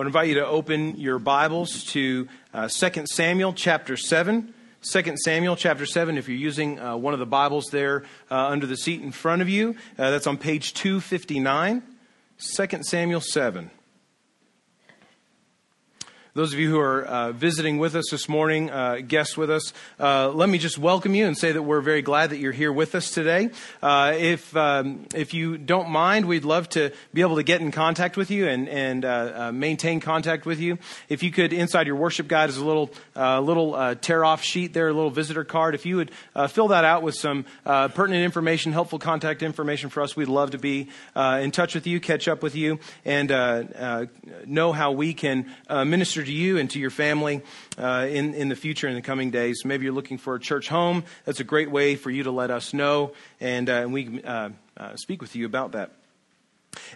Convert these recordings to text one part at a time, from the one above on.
would invite you to open your Bibles to uh, 2 Samuel chapter 7. 2 Samuel chapter 7, if you're using uh, one of the Bibles there uh, under the seat in front of you, uh, that's on page 259. 2 Samuel 7. Those of you who are uh, visiting with us this morning, uh, guests with us, uh, let me just welcome you and say that we're very glad that you're here with us today. Uh, if um, if you don't mind, we'd love to be able to get in contact with you and and uh, uh, maintain contact with you. If you could, inside your worship guide is a little little tear off sheet there, a little visitor card. If you would fill that out with some pertinent information, helpful contact information for us, we'd love to be in touch with you, catch up with you, and know how we can minister to you and to your family uh, in, in the future, in the coming days. Maybe you're looking for a church home. That's a great way for you to let us know, and, uh, and we uh, uh, speak with you about that.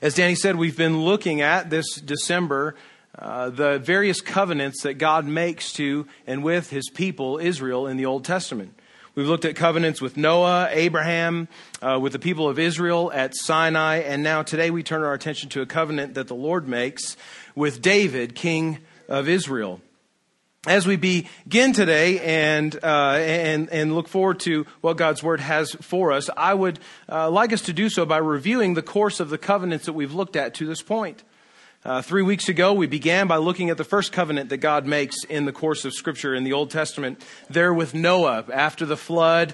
As Danny said, we've been looking at this December uh, the various covenants that God makes to and with his people, Israel, in the Old Testament. We've looked at covenants with Noah, Abraham, uh, with the people of Israel at Sinai, and now today we turn our attention to a covenant that the Lord makes with David, king of Israel. As we begin today and, uh, and, and look forward to what God's Word has for us, I would uh, like us to do so by reviewing the course of the covenants that we've looked at to this point. Uh, three weeks ago, we began by looking at the first covenant that God makes in the course of Scripture in the Old Testament, there with Noah after the flood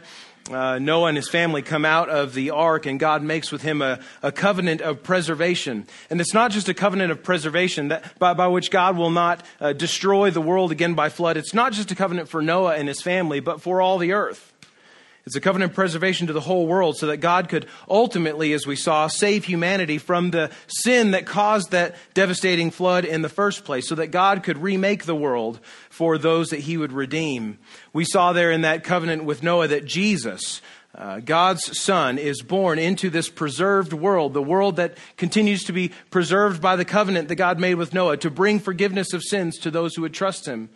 uh, Noah and his family come out of the ark, and God makes with him a, a covenant of preservation. And it's not just a covenant of preservation that, by, by which God will not uh, destroy the world again by flood. It's not just a covenant for Noah and his family, but for all the earth. It's a covenant preservation to the whole world so that God could ultimately, as we saw, save humanity from the sin that caused that devastating flood in the first place, so that God could remake the world for those that he would redeem. We saw there in that covenant with Noah that Jesus, uh, God's Son, is born into this preserved world, the world that continues to be preserved by the covenant that God made with Noah to bring forgiveness of sins to those who would trust him.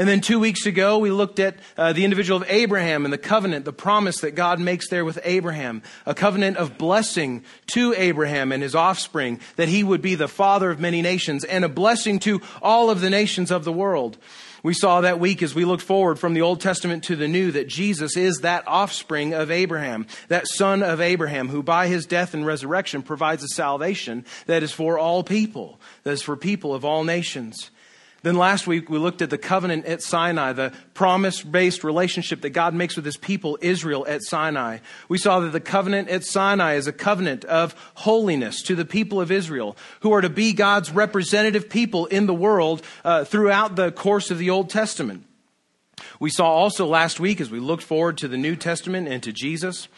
And then two weeks ago, we looked at uh, the individual of Abraham and the covenant, the promise that God makes there with Abraham, a covenant of blessing to Abraham and his offspring, that he would be the father of many nations and a blessing to all of the nations of the world. We saw that week as we looked forward from the Old Testament to the New that Jesus is that offspring of Abraham, that son of Abraham, who by his death and resurrection provides a salvation that is for all people, that is for people of all nations. Then last week we looked at the covenant at Sinai, the promise based relationship that God makes with his people, Israel, at Sinai. We saw that the covenant at Sinai is a covenant of holiness to the people of Israel, who are to be God's representative people in the world uh, throughout the course of the Old Testament. We saw also last week, as we looked forward to the New Testament and to Jesus,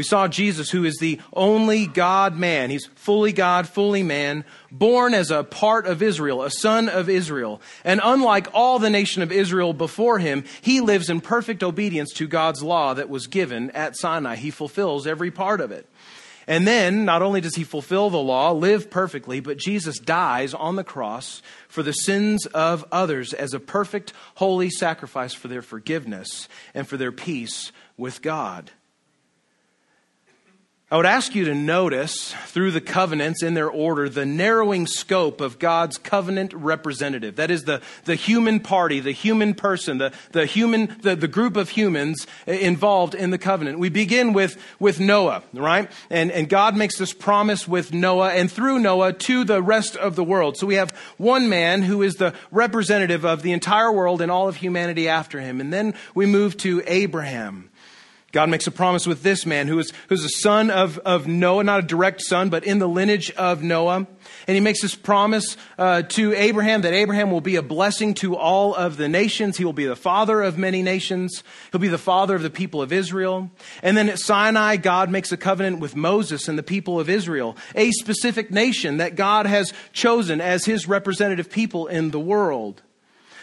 we saw Jesus, who is the only God man. He's fully God, fully man, born as a part of Israel, a son of Israel. And unlike all the nation of Israel before him, he lives in perfect obedience to God's law that was given at Sinai. He fulfills every part of it. And then, not only does he fulfill the law, live perfectly, but Jesus dies on the cross for the sins of others as a perfect, holy sacrifice for their forgiveness and for their peace with God. I would ask you to notice through the covenants in their order the narrowing scope of God's covenant representative. That is the, the human party, the human person, the, the human, the, the group of humans involved in the covenant. We begin with, with Noah, right? And, and God makes this promise with Noah and through Noah to the rest of the world. So we have one man who is the representative of the entire world and all of humanity after him. And then we move to Abraham. God makes a promise with this man who is who's a son of, of Noah, not a direct son, but in the lineage of Noah. And he makes this promise uh, to Abraham that Abraham will be a blessing to all of the nations. He will be the father of many nations. He'll be the father of the people of Israel. And then at Sinai, God makes a covenant with Moses and the people of Israel, a specific nation that God has chosen as his representative people in the world.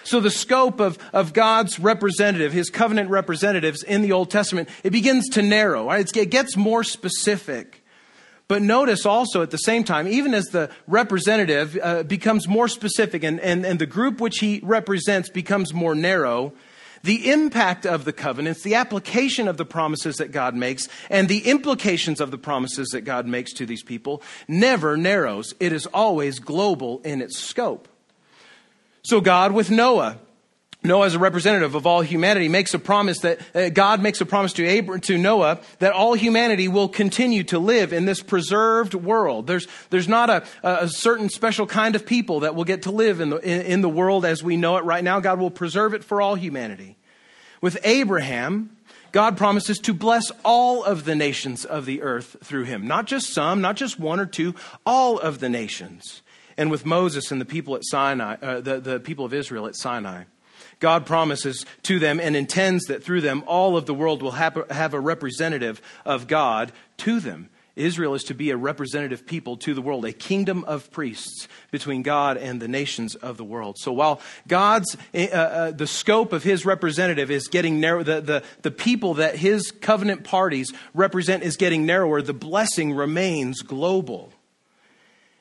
So the scope of, of God's representative, his covenant representatives in the Old Testament, it begins to narrow. Right? It gets more specific. But notice also at the same time, even as the representative uh, becomes more specific and, and, and the group which he represents becomes more narrow, the impact of the covenants, the application of the promises that God makes, and the implications of the promises that God makes to these people never narrows. It is always global in its scope. So God with Noah, Noah as a representative of all humanity makes a promise that uh, God makes a promise to Abraham, to Noah that all humanity will continue to live in this preserved world. There's, there's not a, a certain special kind of people that will get to live in the, in, in the world as we know it right now. God will preserve it for all humanity. With Abraham, God promises to bless all of the nations of the earth through him. Not just some, not just one or two, all of the nations. And with Moses and the people at Sinai, uh, the, the people of Israel at Sinai. God promises to them and intends that through them all of the world will have, have a representative of God to them. Israel is to be a representative people to the world, a kingdom of priests between God and the nations of the world. So while God's, uh, uh, the scope of his representative is getting narrow, the, the, the people that his covenant parties represent is getting narrower, the blessing remains global.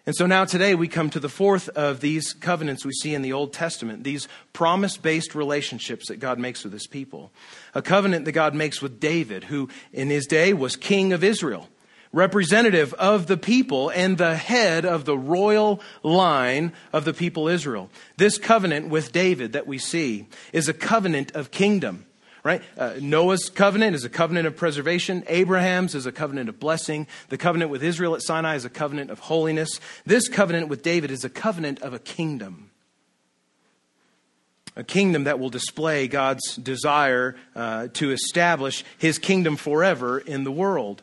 And so now today we come to the fourth of these covenants we see in the Old Testament, these promise based relationships that God makes with his people. A covenant that God makes with David, who in his day was king of Israel, representative of the people and the head of the royal line of the people Israel. This covenant with David that we see is a covenant of kingdom right? Uh, Noah's covenant is a covenant of preservation. Abraham's is a covenant of blessing. The covenant with Israel at Sinai is a covenant of holiness. This covenant with David is a covenant of a kingdom. A kingdom that will display God's desire uh, to establish his kingdom forever in the world.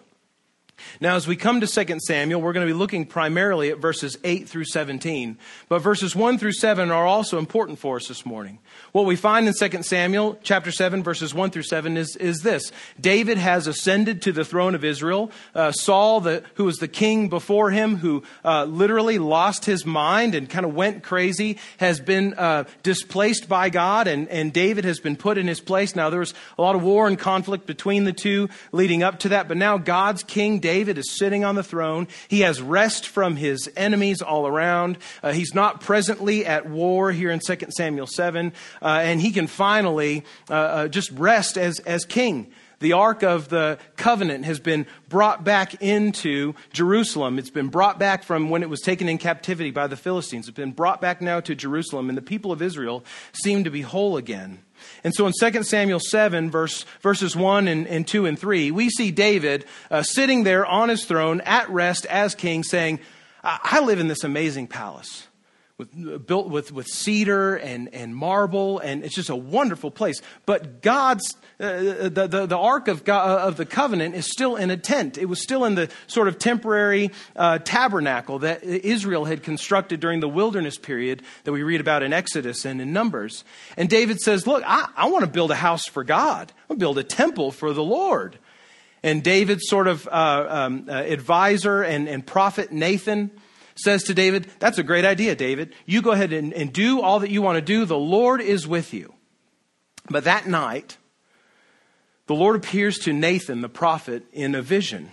Now, as we come to 2 Samuel, we're going to be looking primarily at verses 8 through 17. But verses 1 through 7 are also important for us this morning. What we find in 2 Samuel chapter 7, verses 1 through 7 is, is this David has ascended to the throne of Israel. Uh, Saul, the, who was the king before him, who uh, literally lost his mind and kind of went crazy, has been uh, displaced by God, and, and David has been put in his place. Now, there was a lot of war and conflict between the two leading up to that, but now God's king, David, is sitting on the throne. He has rest from his enemies all around. Uh, he's not presently at war here in 2 Samuel 7 uh, and he can finally uh, uh, just rest as, as king. The Ark of the Covenant has been brought back into Jerusalem. It's been brought back from when it was taken in captivity by the Philistines. It's been brought back now to Jerusalem, and the people of Israel seem to be whole again. And so in 2 Samuel 7, verse, verses 1 and, and 2 and 3, we see David uh, sitting there on his throne at rest as king, saying, I live in this amazing palace with, built with, with cedar and, and marble, and it's just a wonderful place. But God's, uh, the, the, the, Ark of, God, uh, of the Covenant is still in a tent. It was still in the sort of temporary uh, tabernacle that Israel had constructed during the wilderness period that we read about in Exodus and in Numbers. And David says, Look, I, I want to build a house for God, I want to build a temple for the Lord. And David's sort of uh, um, uh, advisor and, and prophet Nathan says to David, That's a great idea, David. You go ahead and, and do all that you want to do. The Lord is with you. But that night, the Lord appears to Nathan, the prophet, in a vision.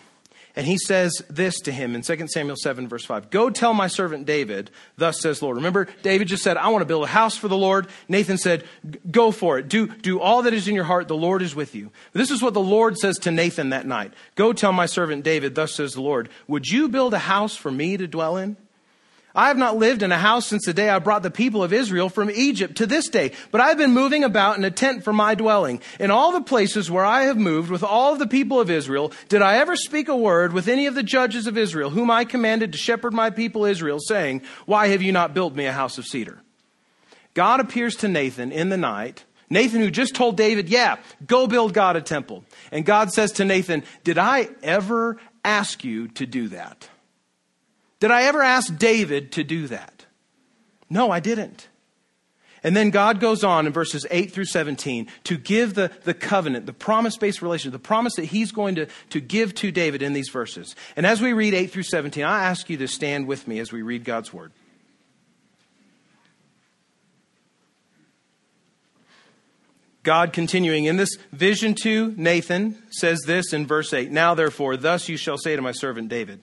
And he says this to him in 2 Samuel 7, verse 5 Go tell my servant David, thus says the Lord. Remember, David just said, I want to build a house for the Lord. Nathan said, Go for it. Do, do all that is in your heart. The Lord is with you. This is what the Lord says to Nathan that night Go tell my servant David, thus says the Lord, Would you build a house for me to dwell in? I have not lived in a house since the day I brought the people of Israel from Egypt to this day, but I've been moving about in a tent for my dwelling. In all the places where I have moved with all the people of Israel, did I ever speak a word with any of the judges of Israel, whom I commanded to shepherd my people Israel, saying, Why have you not built me a house of cedar? God appears to Nathan in the night. Nathan, who just told David, Yeah, go build God a temple. And God says to Nathan, Did I ever ask you to do that? Did I ever ask David to do that? No, I didn't. And then God goes on in verses 8 through 17 to give the, the covenant, the promise based relationship, the promise that he's going to, to give to David in these verses. And as we read 8 through 17, I ask you to stand with me as we read God's word. God continuing in this vision to Nathan says this in verse 8 Now therefore, thus you shall say to my servant David,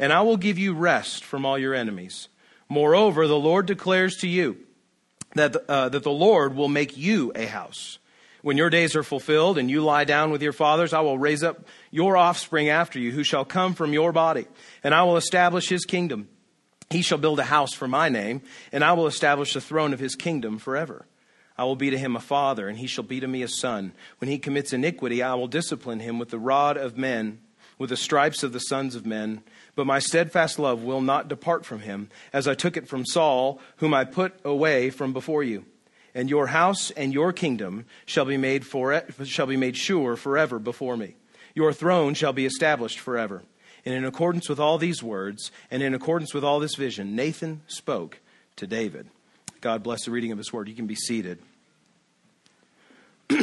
And I will give you rest from all your enemies. Moreover, the Lord declares to you that, uh, that the Lord will make you a house. When your days are fulfilled and you lie down with your fathers, I will raise up your offspring after you, who shall come from your body, and I will establish his kingdom. He shall build a house for my name, and I will establish the throne of his kingdom forever. I will be to him a father, and he shall be to me a son. When he commits iniquity, I will discipline him with the rod of men, with the stripes of the sons of men. But my steadfast love will not depart from him, as I took it from Saul, whom I put away from before you. And your house and your kingdom shall be made, for, shall be made sure forever before me. Your throne shall be established forever. And in accordance with all these words, and in accordance with all this vision, Nathan spoke to David. God bless the reading of his word. You can be seated.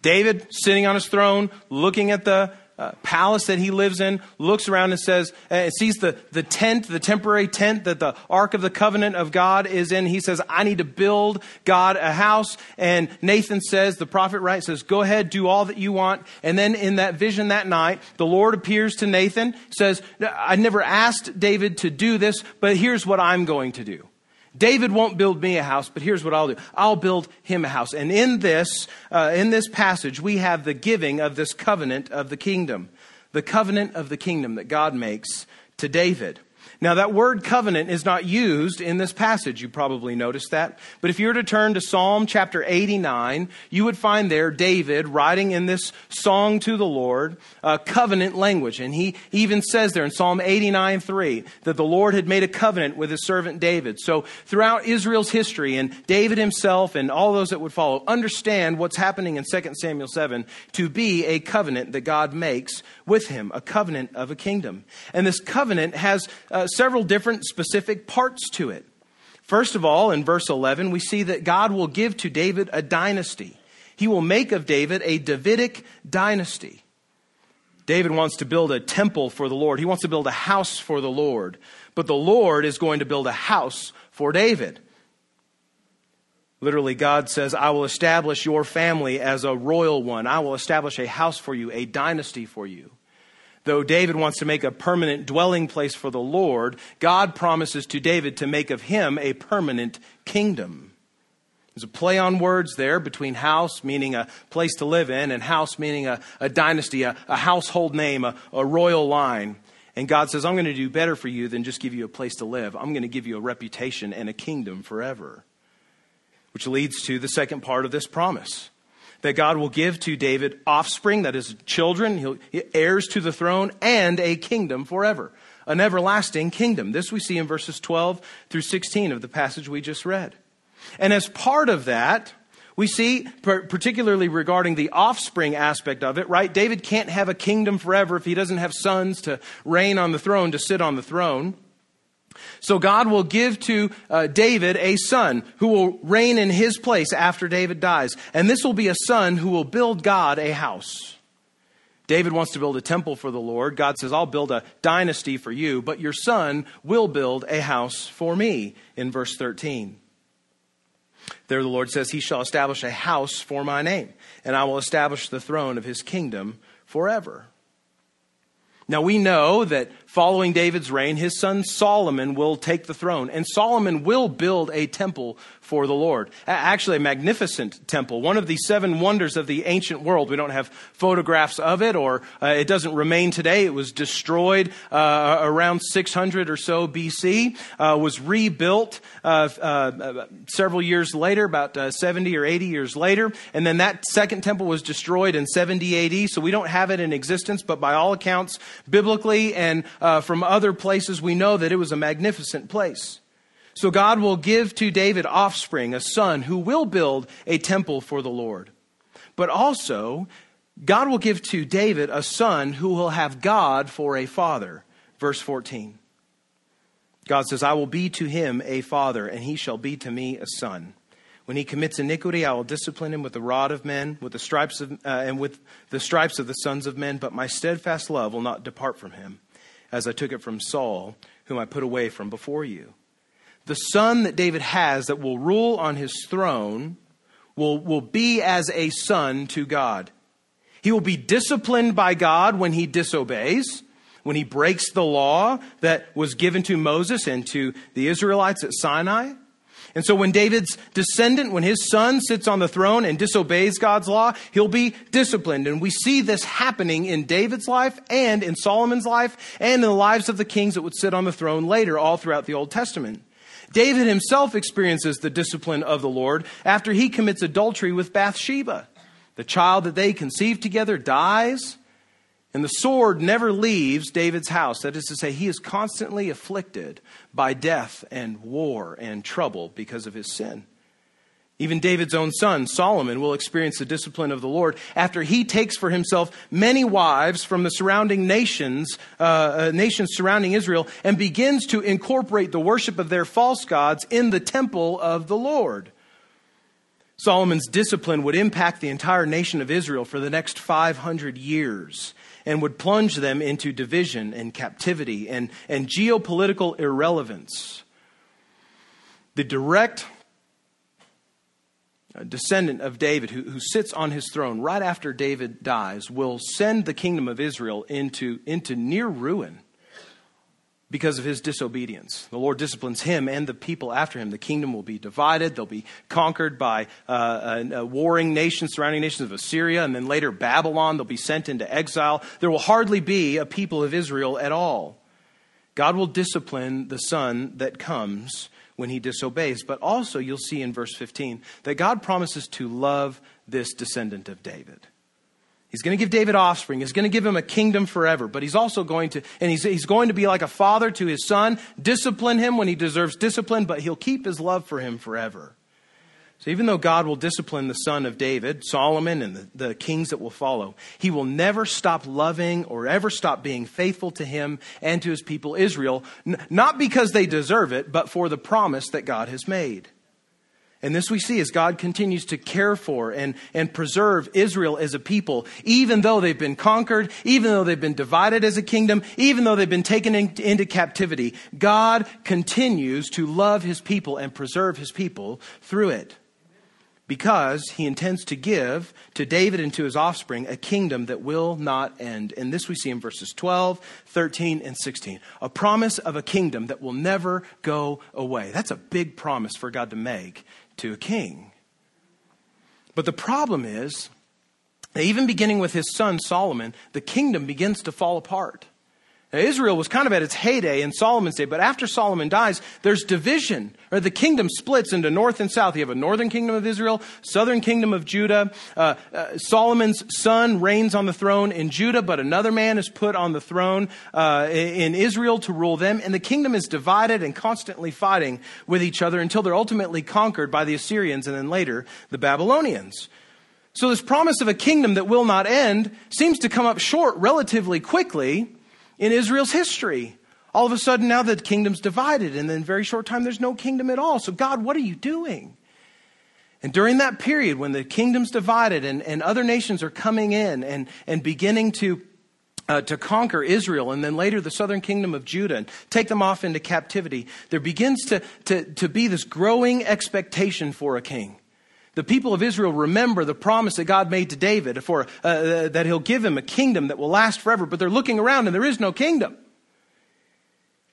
David, sitting on his throne, looking at the uh, palace that he lives in, looks around and says, uh, sees the, the tent, the temporary tent that the Ark of the Covenant of God is in. He says, I need to build God a house. And Nathan says, the prophet, right, says, go ahead, do all that you want. And then in that vision that night, the Lord appears to Nathan, says, I never asked David to do this, but here's what I'm going to do. David won't build me a house, but here's what I'll do. I'll build him a house. And in this, uh, in this passage, we have the giving of this covenant of the kingdom. The covenant of the kingdom that God makes to David. Now, that word covenant is not used in this passage. You probably noticed that. But if you were to turn to Psalm chapter 89, you would find there David writing in this song to the Lord uh, covenant language. And he even says there in Psalm 89 3 that the Lord had made a covenant with his servant David. So throughout Israel's history, and David himself and all those that would follow, understand what's happening in 2 Samuel 7 to be a covenant that God makes with him, a covenant of a kingdom. And this covenant has uh, several different specific parts to it. First of all, in verse 11, we see that God will give to David a dynasty. He will make of David a Davidic dynasty. David wants to build a temple for the Lord. He wants to build a house for the Lord. But the Lord is going to build a house for David. Literally, God says, I will establish your family as a royal one. I will establish a house for you, a dynasty for you. Though David wants to make a permanent dwelling place for the Lord, God promises to David to make of him a permanent kingdom. There's a play on words there between house, meaning a place to live in, and house, meaning a, a dynasty, a, a, household name, a, a royal line. And God says, I'm going to do better for you than just give you a place to live. I'm going to give you a reputation and a kingdom forever. Which leads to the second part of this promise that God will give to David offspring, that is, children, heirs to the throne, and a kingdom forever. An everlasting kingdom. This we see in verses 12 through 16 of the passage we just read. And as part of that, we see, particularly regarding the offspring aspect of it, right? David can't have a kingdom forever if he doesn't have sons to reign on the throne, to sit on the throne. So God will give to uh, David a son who will reign in his place after David dies. And this will be a son who will build God a house. David wants to build a temple for the Lord. God says, I'll build a dynasty for you, but your son will build a house for me, in verse 13. There the Lord says, He shall establish a house for my name, and I will establish the throne of his kingdom forever. Now we know that following David's reign, his son Solomon will take the throne, and Solomon will build a temple for the Lord. Actually, a magnificent temple, one of the seven wonders of the ancient world. We don't have photographs of it, or uh, it doesn't remain today. It was destroyed uh, around 600 or so BC, uh, was rebuilt uh, uh, several years later, about uh, 70 or 80 years later, and then that second temple was destroyed in 70 AD, so we don't have it in existence, but by all accounts, biblically and from other places, we know that it was a magnificent place. So God will give to David offspring, a son who will build a temple for the Lord. But also, God will give to David a son who will have God for a father. Verse 14. God says, I will be to him a father, and he shall be to me a son. When he commits iniquity, I will discipline him with the rod of men, with the stripes of, uh, and with the stripes of the sons of men. But my steadfast love will not depart from him, as I took it from Saul, whom I put away from before you. The son that David has that will rule on his throne will, will be as a son to God. He will be disciplined by God when he disobeys, when he breaks the law that was given to Moses and to the Israelites at Sinai. And so when David's descendant, when his son sits on the throne and disobeys God's law, he'll be disciplined. And we see this happening in David's life and in Solomon's life and in the lives of the kings that would sit on the throne later all throughout the Old Testament. David himself experiences the discipline of the Lord after he commits adultery with Bathsheba. The child that they conceived together dies, and the sword never leaves David's house. That is to say, he is constantly afflicted by death and war and trouble because of his sin. Even David's own son, Solomon, will experience the discipline of the Lord after he takes for himself many wives from the surrounding nations, uh, uh, nations surrounding Israel, and begins to incorporate the worship of their false gods in the temple of the Lord. Solomon's discipline would impact the entire nation of Israel for the next 500 years and would plunge them into division and captivity and, and geopolitical irrelevance. The direct descendant of David, who, who sits on his throne right after David dies, will send the kingdom of Israel into, into near ruin because of his disobedience. The Lord disciplines him and the people after him. The kingdom will be divided. They'll be conquered by uh, a, a warring nations, surrounding nations of Assyria, and then later Babylon. They'll be sent into exile. There will hardly be a people of Israel at all. God will discipline the son that comes when he disobeys. But also, you'll see in verse 15 that God promises to love this descendant of David. He's going to give David offspring. He's going to give him a kingdom forever. But he's also going to, and he's, he's going to be like a father to his son, discipline him when he deserves discipline, but he'll keep his love for him forever. So even though God will discipline the son of David, Solomon, and the, the, kings that will follow, he will never stop loving or ever stop being faithful to him and to his people Israel, n- not because they deserve it, but for the promise that God has made. And this we see as God continues to care for and, and preserve Israel as a people, even though they've been conquered, even though they've been divided as a kingdom, even though they've been taken in, into captivity. God continues to love his people and preserve his people through it because he intends to give to David and to his offspring a kingdom that will not end. And this we see in verses 12, 13, and 16. A promise of a kingdom that will never go away. That's a big promise for God to make to a king. But the problem is, even beginning with his son Solomon, the kingdom begins to fall apart. Now, Israel was kind of at its heyday in Solomon's day, but after Solomon dies, there's division, or the kingdom splits into north and south. You have a northern kingdom of Israel, southern kingdom of Judah. Uh, uh, Solomon's son reigns on the throne in Judah, but another man is put on the throne uh, in Israel to rule them, and the kingdom is divided and constantly fighting with each other until they're ultimately conquered by the Assyrians and then later the Babylonians. So this promise of a kingdom that will not end seems to come up short relatively quickly in Israel's history. All of a sudden, now the kingdom's divided, and in a very short time, there's no kingdom at all. So, God, what are you doing? And during that period, when the kingdom's divided and, and other nations are coming in and, and beginning to, uh, to conquer Israel, and then later the southern kingdom of Judah, and take them off into captivity, there begins to, to, to be this growing expectation for a king. The people of Israel remember the promise that God made to David for uh, that he'll give him a kingdom that will last forever, but they're looking around and there is no kingdom.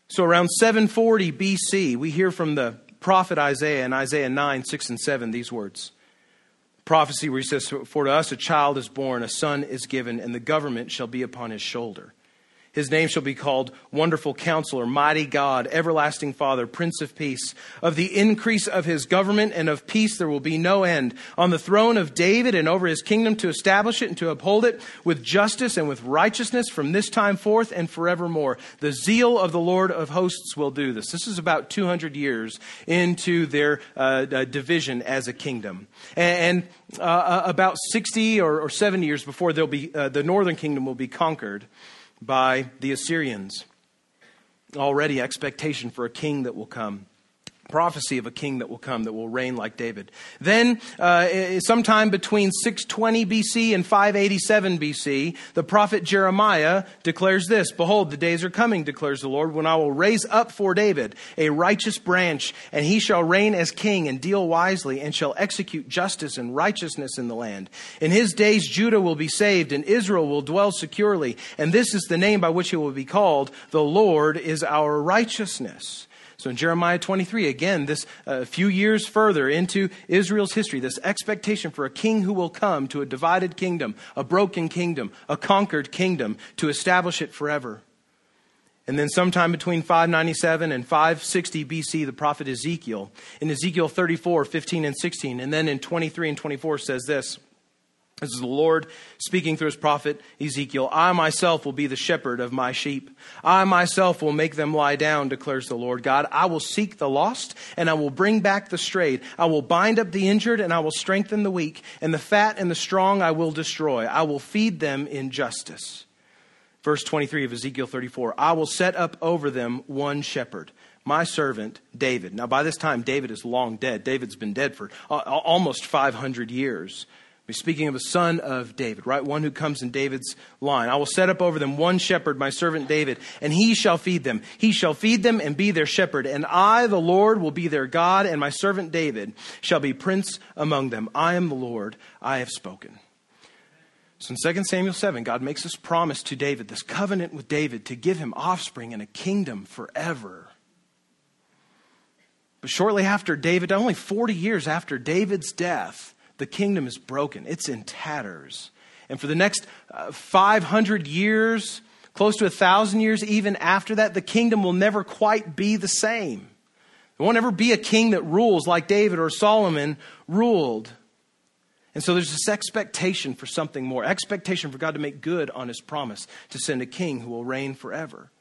So around 740 BC, we hear from the prophet Isaiah in Isaiah 9, 6 and 7 these words. Prophecy where he says, For to us a child is born, a son is given, and the government shall be upon his shoulder. His name shall be called Wonderful Counselor, Mighty God, Everlasting Father, Prince of Peace. Of the increase of his government and of peace there will be no end. On the throne of David and over his kingdom to establish it and to uphold it with justice and with righteousness from this time forth and forevermore. The zeal of the Lord of hosts will do this. This is about 200 years into their uh, uh, division as a kingdom. And, uh, uh about 60 or, or 70 years before they'll be, uh, the northern kingdom will be conquered by the Assyrians. Already expectation for a king that will come. Prophecy of a king that will come that will reign like David. Then, uh, sometime between 620 BC and 587 BC, the prophet Jeremiah declares this Behold, the days are coming, declares the Lord, when I will raise up for David a righteous branch, and he shall reign as king and deal wisely, and shall execute justice and righteousness in the land. In his days, Judah will be saved, and Israel will dwell securely. And this is the name by which he will be called The Lord is our righteousness. So in Jeremiah 23, again, this a uh, few years further into Israel's history, this expectation for a king who will come to a divided kingdom, a broken kingdom, a conquered kingdom, to establish it forever. And then, sometime between 597 and 560 BC, the prophet Ezekiel, in Ezekiel 34, 15, and 16, and then in 23 and 24, says this this is the Lord speaking through his prophet Ezekiel. I myself will be the shepherd of my sheep. I myself will make them lie down, declares the Lord God. I will seek the lost and I will bring back the strayed. I will bind up the injured and I will strengthen the weak. And the fat and the strong I will destroy. I will feed them in justice. Verse 23 of Ezekiel 34 I will set up over them one shepherd my servant David. Now, by this time, David is long dead. David's been dead for uh, almost 500 years. Speaking of a son of David, right? One who comes in David's line. I will set up over them one shepherd, my servant David, and he shall feed them. He shall feed them and be their shepherd. And I, the Lord, will be their God, and my servant David shall be prince among them. I am the Lord, I have spoken. So in 2 Samuel 7, God makes this promise to David, this covenant with David, to give him offspring and a kingdom forever. But shortly after David, only 40 years after David's death, the kingdom is broken, it's in tatters. And for the next uh, 500 years, close to a thousand years, even after that, the kingdom will never quite be the same. There won't ever be a king that rules like David or Solomon ruled. And so there's this expectation for something more, expectation for God to make good on his promise to send a king who will reign forever.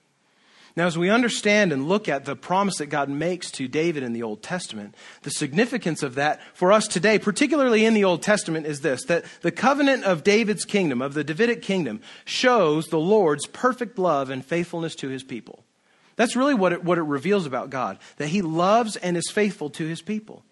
Now, as we understand and look at the promise that God makes to David in the Old Testament, the significance of that for us today, particularly in the Old Testament, is this that the covenant of David's kingdom, of the Davidic kingdom, shows the Lord's perfect love and faithfulness to his people. That's really what it, what it reveals about God, that he loves and is faithful to his people.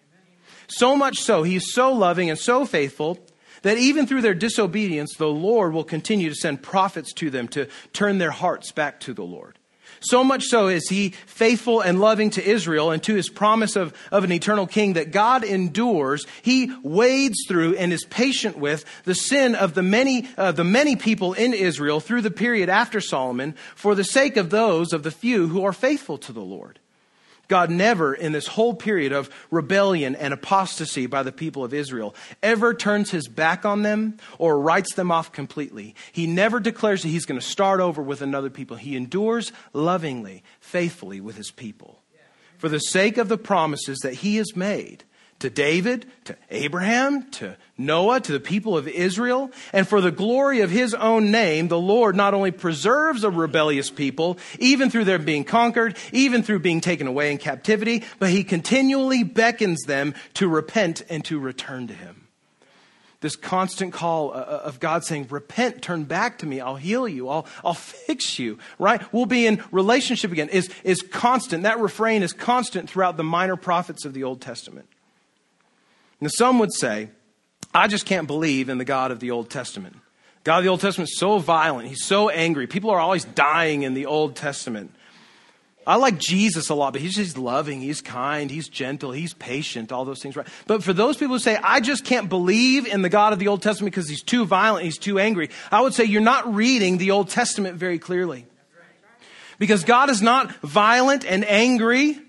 So much so, he is so loving and so faithful that even through their disobedience, the Lord will continue to send prophets to them to turn their hearts back to the Lord. So much so is he faithful and loving to Israel and to his promise of, of an eternal king that God endures. He wades through and is patient with the sin of the many, uh, the many people in Israel through the period after Solomon for the sake of those of the few who are faithful to the Lord. God never, in this whole period of rebellion and apostasy by the people of Israel, ever turns his back on them or writes them off completely. He never declares that he's going to start over with another people. He endures lovingly, faithfully with his people. For the sake of the promises that he has made, to David, to Abraham, to Noah, to the people of Israel. And for the glory of his own name, the Lord not only preserves a rebellious people, even through their being conquered, even through being taken away in captivity, but he continually beckons them to repent and to return to him. This constant call uh, uh, of God saying, repent, turn back to me, I'll heal you, I'll, I'll fix you, right? We'll be in relationship again is, is constant. That refrain is constant throughout the minor prophets of the Old Testament. Now, some would say, I just can't believe in the God of the Old Testament. God of the Old Testament is so violent. He's so angry. People are always dying in the Old Testament. I like Jesus a lot, but he's just loving, he's kind, he's gentle, he's patient, all those things, right? But for those people who say, I just can't believe in the God of the Old Testament because he's too violent, he's too angry, I would say you're not reading the Old Testament very clearly. Because God is not violent and angry.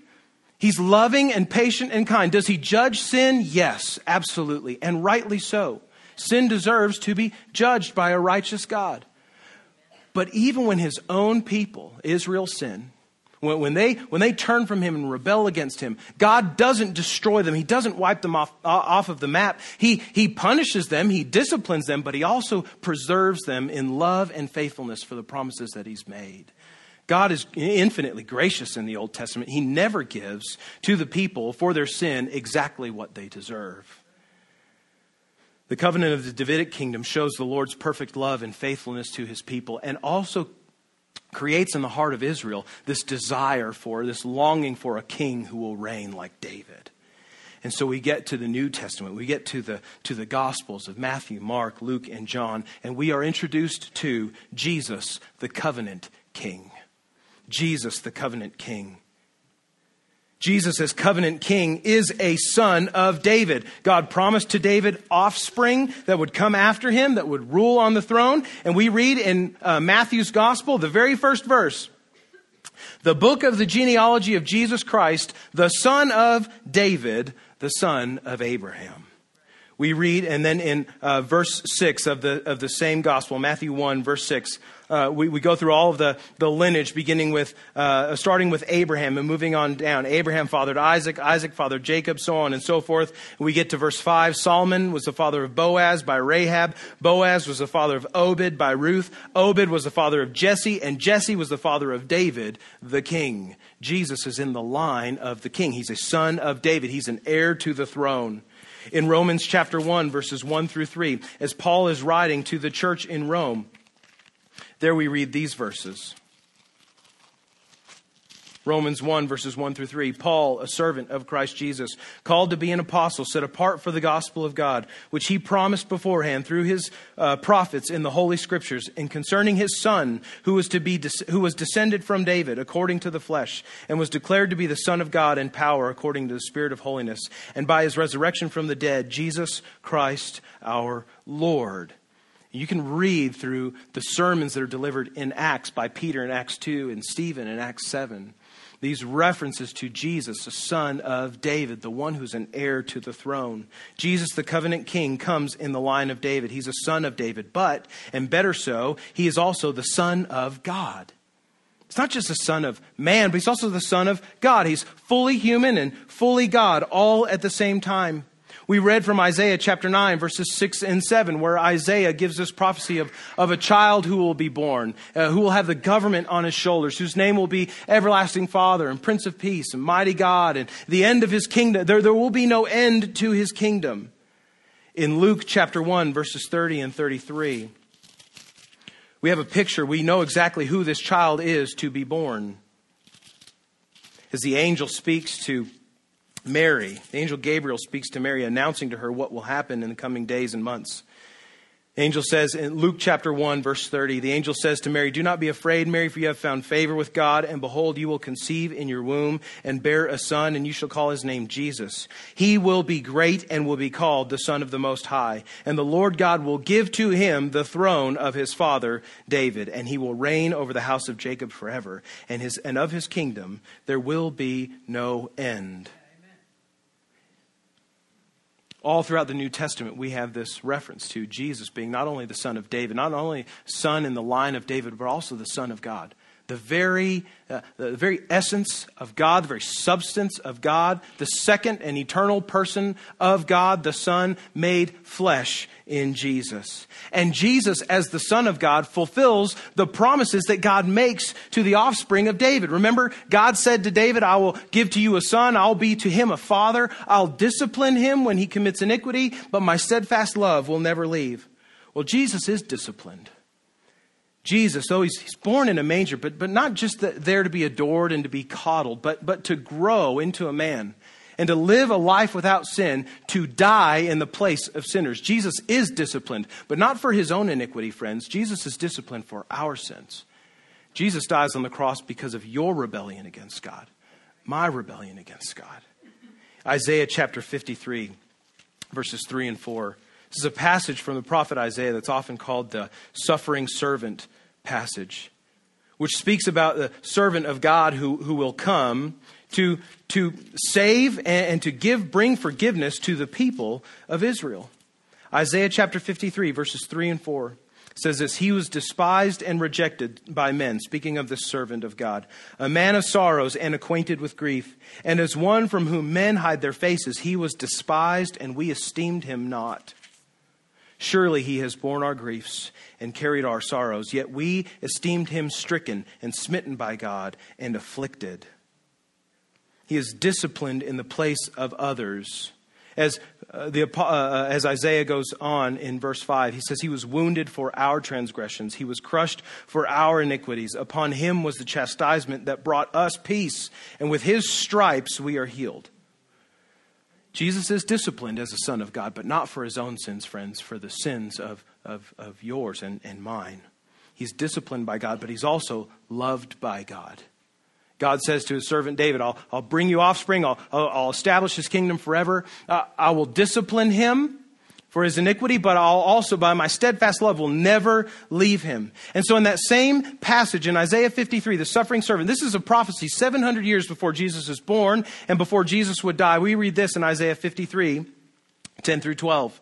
He's loving and patient and kind. Does he judge sin? Yes, absolutely, and rightly so. Sin deserves to be judged by a righteous God. But even when his own people, Israel, sin, when, when, they, when they turn from him and rebel against him, God doesn't destroy them. He doesn't wipe them off, off of the map. He, he punishes them, he disciplines them, but he also preserves them in love and faithfulness for the promises that he's made. God is infinitely gracious in the Old Testament. He never gives to the people for their sin exactly what they deserve. The covenant of the Davidic kingdom shows the Lord's perfect love and faithfulness to his people and also creates in the heart of Israel this desire for, this longing for a king who will reign like David. And so we get to the New Testament, we get to the, to the Gospels of Matthew, Mark, Luke, and John, and we are introduced to Jesus, the covenant king. Jesus, the covenant king. Jesus, as covenant king, is a son of David. God promised to David offspring that would come after him, that would rule on the throne. And we read in uh, Matthew's gospel, the very first verse, the book of the genealogy of Jesus Christ, the son of David, the son of Abraham. We read, and then in uh, verse 6 of the, of the same gospel, Matthew 1, verse 6, uh, we, we go through all of the, the lineage, beginning with, uh, starting with Abraham and moving on down. Abraham fathered Isaac, Isaac fathered Jacob, so on and so forth. We get to verse 5. Salmon was the father of Boaz by Rahab. Boaz was the father of Obed by Ruth. Obed was the father of Jesse, and Jesse was the father of David, the king. Jesus is in the line of the king. He's a son of David. He's an heir to the throne in Romans chapter 1, verses 1 through 3, as Paul is writing to the church in Rome. There we read these verses. Romans 1, verses 1 through 3. Paul, a servant of Christ Jesus, called to be an apostle, set apart for the gospel of God, which he promised beforehand through his uh, prophets in the Holy Scriptures, and concerning his Son, who was, to be who was descended from David according to the flesh, and was declared to be the Son of God in power according to the Spirit of holiness, and by his resurrection from the dead, Jesus Christ our Lord. You can read through the sermons that are delivered in Acts by Peter in Acts 2 and Stephen in Acts 7 these references to Jesus, the son of David, the one who's an heir to the throne. Jesus, the covenant king, comes in the line of David. He's a son of David, but, and better so, he is also the son of God. It's not just the son of man, but he's also the son of God. He's fully human and fully God, all at the same time. We read from Isaiah chapter 9, verses 6 and 7, where Isaiah gives this prophecy of, of a child who will be born, uh, who will have the government on his shoulders, whose name will be Everlasting Father and Prince of Peace and Mighty God, and the end of his kingdom. There, there will be no end to his kingdom. In Luke chapter 1, verses 30 and 33, we have a picture. We know exactly who this child is to be born. As the angel speaks to Mary, the angel Gabriel speaks to Mary, announcing to her what will happen in the coming days and months. The angel says in Luke chapter 1, verse 30, the angel says to Mary, Do not be afraid, Mary, for you have found favor with God, and behold, you will conceive in your womb and bear a son, and you shall call his name Jesus. He will be great and will be called the Son of the Most High. And the Lord God will give to him the throne of his father David, and he will reign over the house of Jacob forever, and, his, and of his kingdom there will be no end all throughout the New Testament, we have this reference to Jesus being not only the Son of David, not only Son in the line of David, but also the Son of God the very, uh, the very essence of God, the very substance of God, the second and eternal person of God, the Son made flesh in Jesus. And Jesus, as the Son of God, fulfills the promises that God makes to the offspring of David. Remember, God said to David, I will give to you a son, I'll be to him a father, I'll discipline him when he commits iniquity, but my steadfast love will never leave. Well, Jesus is disciplined. Jesus, though he's, he's born in a manger, but, but not just the, there to be adored and to be coddled, but, but to grow into a man and to live a life without sin, to die in the place of sinners. Jesus is disciplined, but not for his own iniquity, friends. Jesus is disciplined for our sins. Jesus dies on the cross because of your rebellion against God, my rebellion against God. Isaiah chapter 53, verses 3 and 4. This is a passage from the prophet Isaiah that's often called the suffering servant passage, which speaks about the servant of God who, who will come to, to save and, and to give, bring forgiveness to the people of Israel. Isaiah chapter 53, verses 3 and 4 says this He was despised and rejected by men, speaking of the servant of God, a man of sorrows and acquainted with grief. And as one from whom men hide their faces, he was despised, and we esteemed him not. Surely he has borne our griefs and carried our sorrows, yet we esteemed him stricken and smitten by God and afflicted. He is disciplined in the place of others as uh, the, uh, uh, as Isaiah goes on in verse 5, he says, He was wounded for our transgressions, He was crushed for our iniquities. Upon Him was the chastisement that brought us peace, and with His stripes we are healed. Jesus is disciplined as a Son of God, but not for His own sins, friends, for the sins of, of, of yours and, and mine. He's disciplined by God, but He's also loved by God. God says to his servant David, I'll, I'll bring you offspring, I'll, I'll, establish his kingdom forever. Uh, I will discipline him for his iniquity, but I'll also, by my steadfast love, will never leave him. And so, in that same passage in Isaiah 53, the suffering servant, this is a prophecy 700 years before Jesus is born and before Jesus would die. We read this in Isaiah 53, 10 through 12.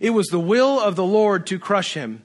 It was the will of the Lord to crush him.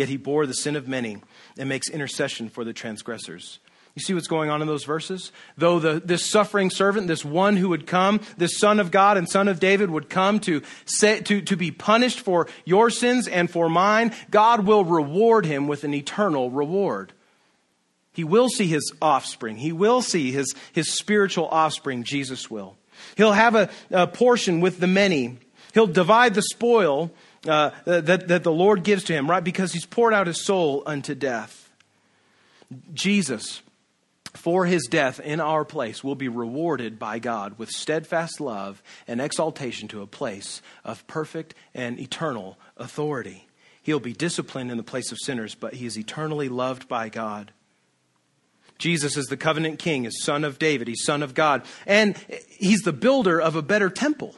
Yet he bore the sin of many and makes intercession for the transgressors. You see what's going on in those verses? Though the, this suffering servant, this one who would come, this son of God and son of David would come to, say, to, to be punished for your sins and for mine, God will reward him with an eternal reward. He will see his offspring. He will see his, his spiritual offspring, Jesus will. He'll have a, a portion with the many. He'll divide the spoil uh, that, that the Lord gives to him, right? Because he's poured out his soul unto death. Jesus, for his death in our place, will be rewarded by God with steadfast love and exaltation to a place of perfect and eternal authority. He'll be disciplined in the place of sinners, but he is eternally loved by God. Jesus is the covenant king, is son of David, he's son of God, and he's the builder of a better temple.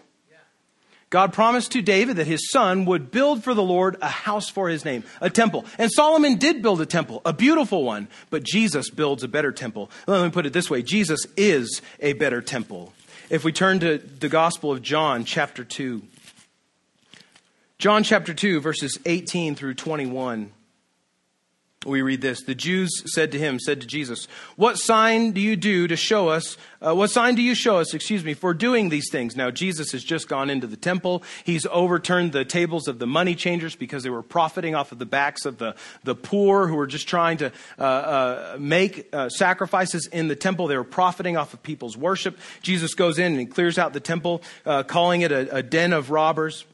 God promised to David that his son would build for the Lord a house for his name, a temple. And Solomon did build a temple, a beautiful one, but Jesus builds a better temple. Let me put it this way Jesus is a better temple. If we turn to the Gospel of John, chapter 2, John chapter 2, verses 18 through 21 we read this. The jews said to him said to jesus what sign do you do to show us uh, what sign do you show us excuse me for doing these things? Now jesus has just gone into the temple. He's overturned the tables of the money changers because they were profiting off of the backs of the, the poor who were just trying to uh, uh, make uh, sacrifices in the temple. They were profiting off of people's worship. Jesus goes in and he clears out the temple uh, calling it a, a den of robbers.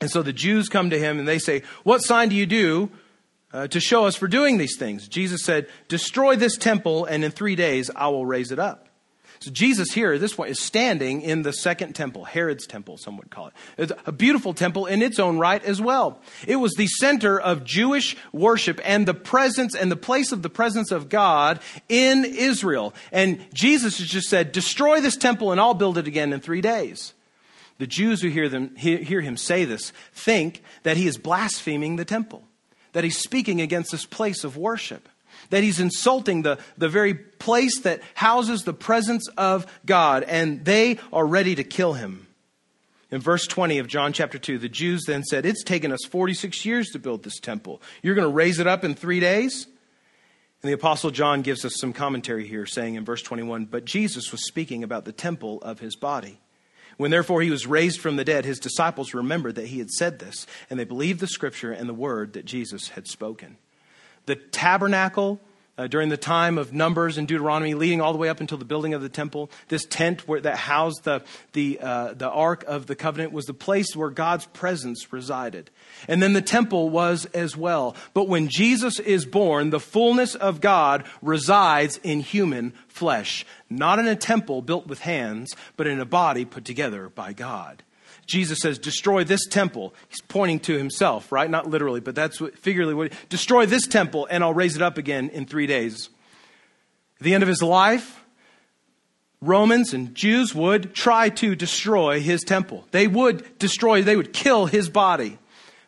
And so the jews come to him and they say what sign do you do uh, to show us for doing these things. Jesus said, Destroy this temple, and in three days I will raise it up. So Jesus here, at this point, is standing in the second temple, Herod's temple, some would call it. It's a beautiful temple in its own right as well. It was the center of Jewish worship and the presence and the place of the presence of God in Israel. And Jesus has just said, destroy this temple and I'll build it again in three days. The Jews who hear, them, hear him say this think that he is blaspheming the temple that he's speaking against this place of worship, that he's insulting the, the very place that houses the presence of God, and they are ready to kill him. In verse 20 of John chapter 2, the Jews then said, It's taken us 46 years to build this temple. You're going to raise it up in three days? And the Apostle John gives us some commentary here, saying in verse 21 But Jesus was speaking about the temple of his body. When therefore he was raised from the dead, his disciples remembered that he had said this, and they believed the scripture and the word that Jesus had spoken. The tabernacle uh, during the time of Numbers and Deuteronomy, leading all the way up until the building of the temple. This tent where, that housed the, the, uh, the Ark of the Covenant was the place where God's presence resided. And then the temple was as well. But when Jesus is born, the fullness of God resides in human flesh, not in a temple built with hands, but in a body put together by God. Jesus says, destroy this temple. He's pointing to himself, right? Not literally, but that's what, figuratively what, destroy this temple and I'll raise it up again in three days. At the end of his life, Romans and Jews would try to destroy his temple. They would destroy, they would kill his body.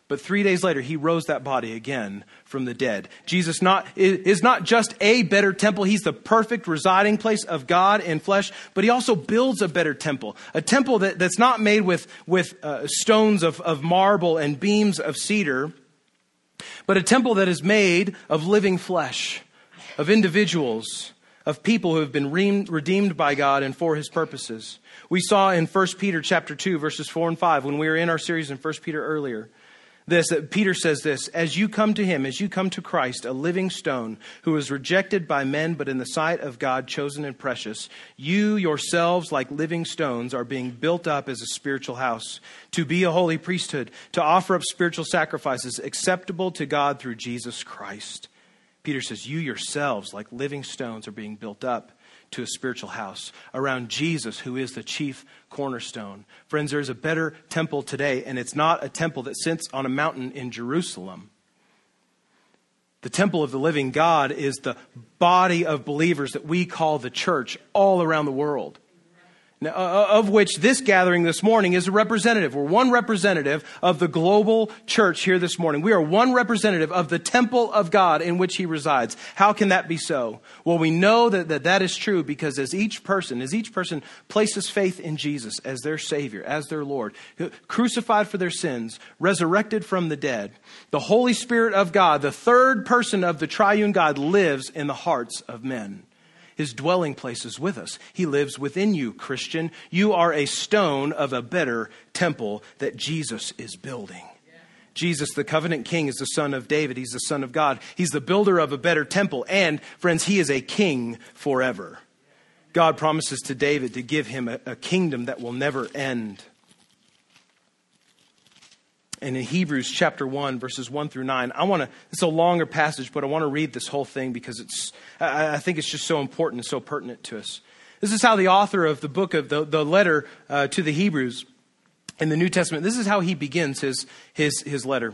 But three days later, he rose that body again from the dead. Jesus not, is not just a better temple. He's the perfect residing place of God in flesh, but he also builds a better temple. A temple that, that's not made with, with uh, stones of, of marble and beams of cedar, but a temple that is made of living flesh, of individuals, of people who have been redeemed by God and for his purposes. We saw in 1 Peter chapter 2 verses 4 and 5 when we were in our series in 1 Peter earlier this that Peter says this as you come to him as you come to Christ a living stone who is rejected by men but in the sight of God chosen and precious you yourselves like living stones are being built up as a spiritual house to be a holy priesthood to offer up spiritual sacrifices acceptable to God through Jesus Christ. Peter says you yourselves like living stones are being built up to a spiritual house around Jesus, who is the chief cornerstone. Friends, there's a better temple today, and it's not a temple that sits on a mountain in Jerusalem. The temple of the living God is the body of believers that we call the church all around the world. Now, uh, uh, of which this gathering this morning is a representative. We're one representative of the global church here this morning. We are one representative of the temple of God in which he resides. How can that be so? Well, we know that that, that is true because as each person, as each person places faith in Jesus as their Savior, as their Lord, crucified for their sins, resurrected from the dead, the Holy Spirit of God, the third person of the triune God, lives in the hearts of men. His dwelling place is with us. He lives within you, Christian. You are a stone of a better temple that Jesus is building. Jesus, the covenant king, is the son of David. He's the son of God. He's the builder of a better temple. And, friends, he is a king forever. God promises to David to give him a, a kingdom that will never end. And in Hebrews chapter 1, verses 1 through 9, I want to, it's a longer passage, but I want to read this whole thing because it's, I, I think it's just so important and so pertinent to us. This is how the author of the book of the, the letter uh, to the Hebrews in the New Testament, this is how he begins his, his, his letter.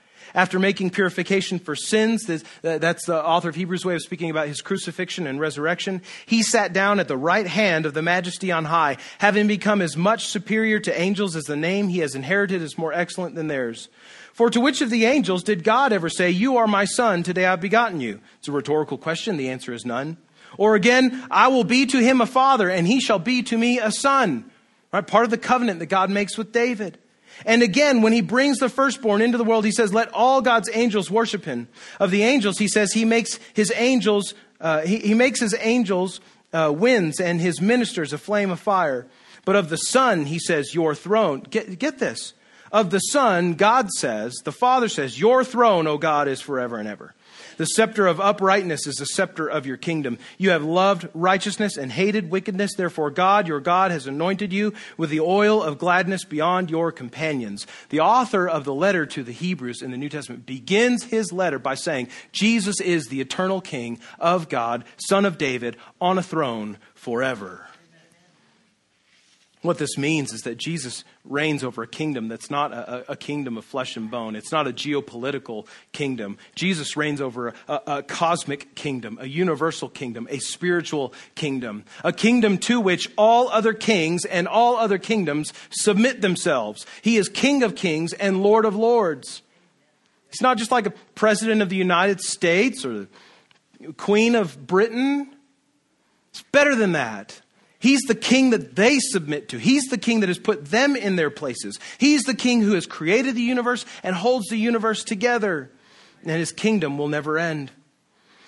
after making purification for sins. That's the author of Hebrews' way of speaking about his crucifixion and resurrection. He sat down at the right hand of the majesty on high, having become as much superior to angels as the name he has inherited is more excellent than theirs. For to which of the angels did God ever say, You are my son, today I've begotten you? It's a rhetorical question. The answer is none. Or again, I will be to him a father, and he shall be to me a son. Right? Part of the covenant that God makes with David. And again, when he brings the firstborn into the world, he says, let all God's angels worship him. Of the angels, he says he makes his angels, uh, he, he, makes his angels uh, winds and his ministers a flame of fire. But of the Son, he says, your throne. Get, get this. Of the Son, God says, the Father says, your throne, O God, is forever and ever. The scepter of uprightness is the scepter of your kingdom. You have loved righteousness and hated wickedness. Therefore, God, your God, has anointed you with the oil of gladness beyond your companions. The author of the letter to the Hebrews in the New Testament begins his letter by saying, Jesus is the eternal King of God, Son of David, on a throne forever. What this means is that Jesus reigns over a kingdom that's not a, a, kingdom of flesh and bone. It's not a geopolitical kingdom. Jesus reigns over a, a, cosmic kingdom, a universal kingdom, a spiritual kingdom, a kingdom to which all other kings and all other kingdoms submit themselves. He is King of kings and Lord of lords. He's not just like a president of the United States or Queen of Britain. It's better than that. He's the king that they submit to. He's the king that has put them in their places. He's the king who has created the universe and holds the universe together. And his kingdom will never end.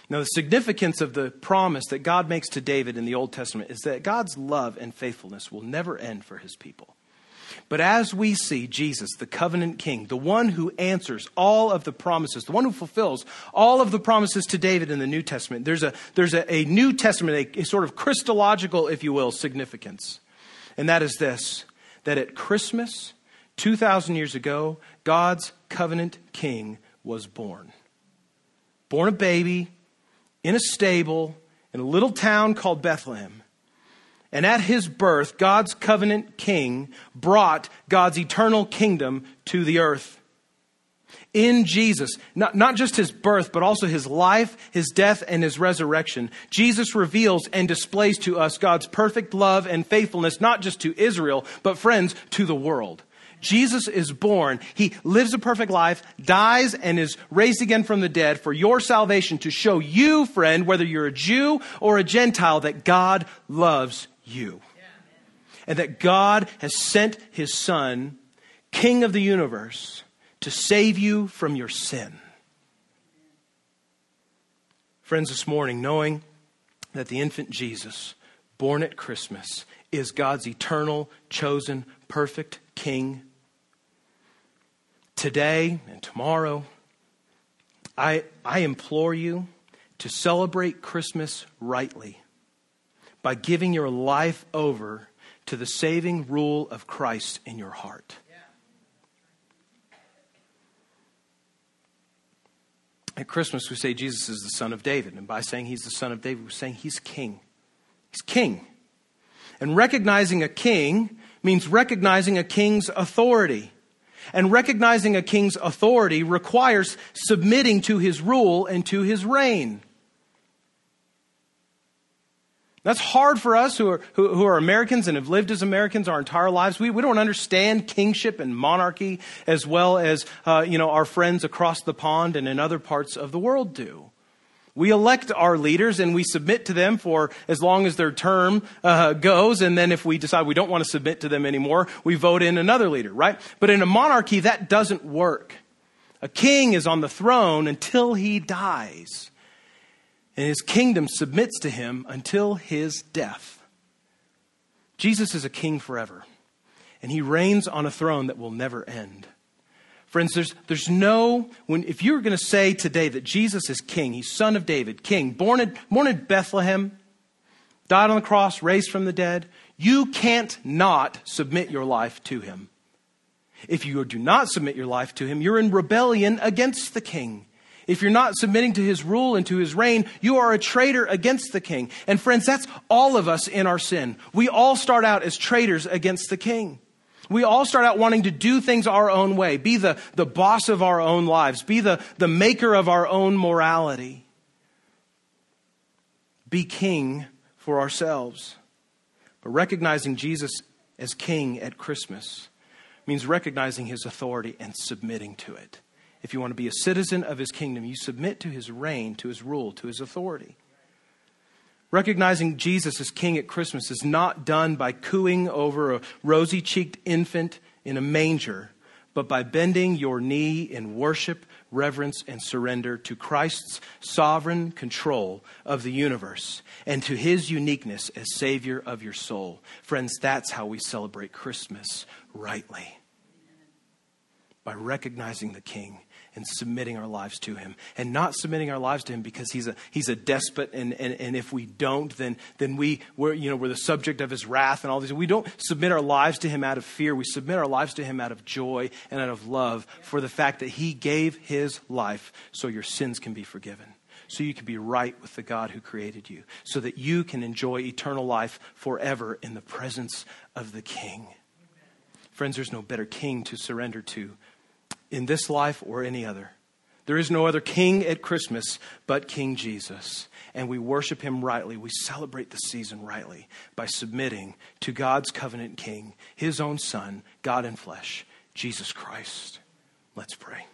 Now, the significance of the promise that God makes to David in the Old Testament is that God's love and faithfulness will never end for his people. But as we see Jesus, the covenant king, the one who answers all of the promises, the one who fulfills all of the promises to David in the New Testament, there's a, there's a, a New Testament, a, a sort of Christological, if you will, significance. And that is this that at Christmas, 2,000 years ago, God's covenant king was born. Born a baby in a stable in a little town called Bethlehem. And at his birth, God's covenant king brought God's eternal kingdom to the earth. In Jesus, not, not just his birth, but also his life, his death, and his resurrection, Jesus reveals and displays to us God's perfect love and faithfulness, not just to Israel, but friends, to the world. Jesus is born. He lives a perfect life, dies, and is raised again from the dead for your salvation to show you, friend, whether you're a Jew or a Gentile, that God loves you. And that God has sent his Son, King of the universe, to save you from your sin. Friends, this morning, knowing that the infant Jesus, born at Christmas, is God's eternal, chosen, perfect King, today and tomorrow, I, I implore you to celebrate Christmas rightly by giving your life over to the saving rule of Christ in your heart. At Christmas, we say Jesus is the son of David. And by saying he's the son of David, we're saying he's king. He's king. And recognizing a king means recognizing a king's authority. And recognizing a king's authority requires submitting to his rule and to his reign. That's hard for us who are, who, who, are Americans and have lived as Americans our entire lives. We, we don't understand kingship and monarchy as well as, uh, you know, our friends across the pond and in other parts of the world do. We elect our leaders and we submit to them for as long as their term uh, goes. And then if we decide we don't want to submit to them anymore, we vote in another leader, right? But in a monarchy, that doesn't work. A king is on the throne until he dies and his kingdom submits to him until his death. Jesus is a king forever, and he reigns on a throne that will never end. Friends, there's, there's no, when, if you're going to say today that Jesus is king, he's son of David, king, born in, born in Bethlehem, died on the cross, raised from the dead, you can't not submit your life to him. If you do not submit your life to him, you're in rebellion against the king. If you're not submitting to his rule and to his reign, you are a traitor against the king. And friends, that's all of us in our sin. We all start out as traitors against the king. We all start out wanting to do things our own way, be the, the boss of our own lives, be the, the maker of our own morality, be king for ourselves. But recognizing Jesus as king at Christmas means recognizing his authority and submitting to it. If you want to be a citizen of his kingdom, you submit to his reign, to his rule, to his authority. Recognizing Jesus as king at Christmas is not done by cooing over a rosy cheeked infant in a manger, but by bending your knee in worship, reverence, and surrender to Christ's sovereign control of the universe and to his uniqueness as Savior of your soul. Friends, that's how we celebrate Christmas rightly. By recognizing the King and submitting our lives to him. And not submitting our lives to him because he's a he's a despot and, and, and if we don't then then we we're you know we're the subject of his wrath and all these we don't submit our lives to him out of fear. We submit our lives to him out of joy and out of love for the fact that he gave his life so your sins can be forgiven so you can be right with the God who created you so that you can enjoy eternal life forever in the presence of the king. Friends there's no better king to surrender to in this life or any other. There is no other king at Christmas but King Jesus. And we worship him rightly. We celebrate the season rightly by submitting to God's covenant king, his own son, God in flesh, Jesus Christ. Let's pray.